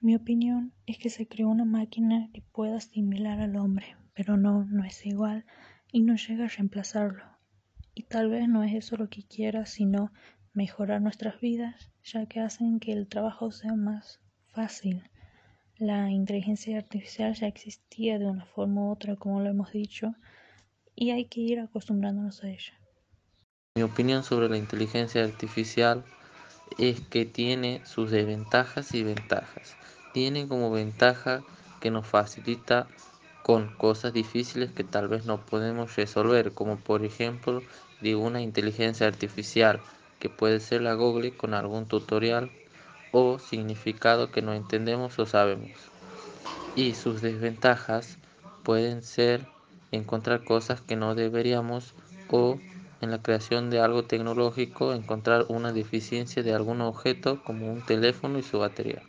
Mi opinión es que se creó una máquina que pueda asimilar al hombre, pero no, no es igual y no llega a reemplazarlo. Y tal vez no es eso lo que quiera, sino mejorar nuestras vidas, ya que hacen que el trabajo sea más fácil. La inteligencia artificial ya existía de una forma u otra, como lo hemos dicho, y hay que ir acostumbrándonos a ella. Mi opinión sobre la inteligencia artificial es que tiene sus desventajas y ventajas. Tiene como ventaja que nos facilita con cosas difíciles que tal vez no podemos resolver, como por ejemplo de una inteligencia artificial que puede ser la Google con algún tutorial o significado que no entendemos o sabemos. Y sus desventajas pueden ser encontrar cosas que no deberíamos o en la creación de algo tecnológico encontrar una deficiencia de algún objeto como un teléfono y su batería.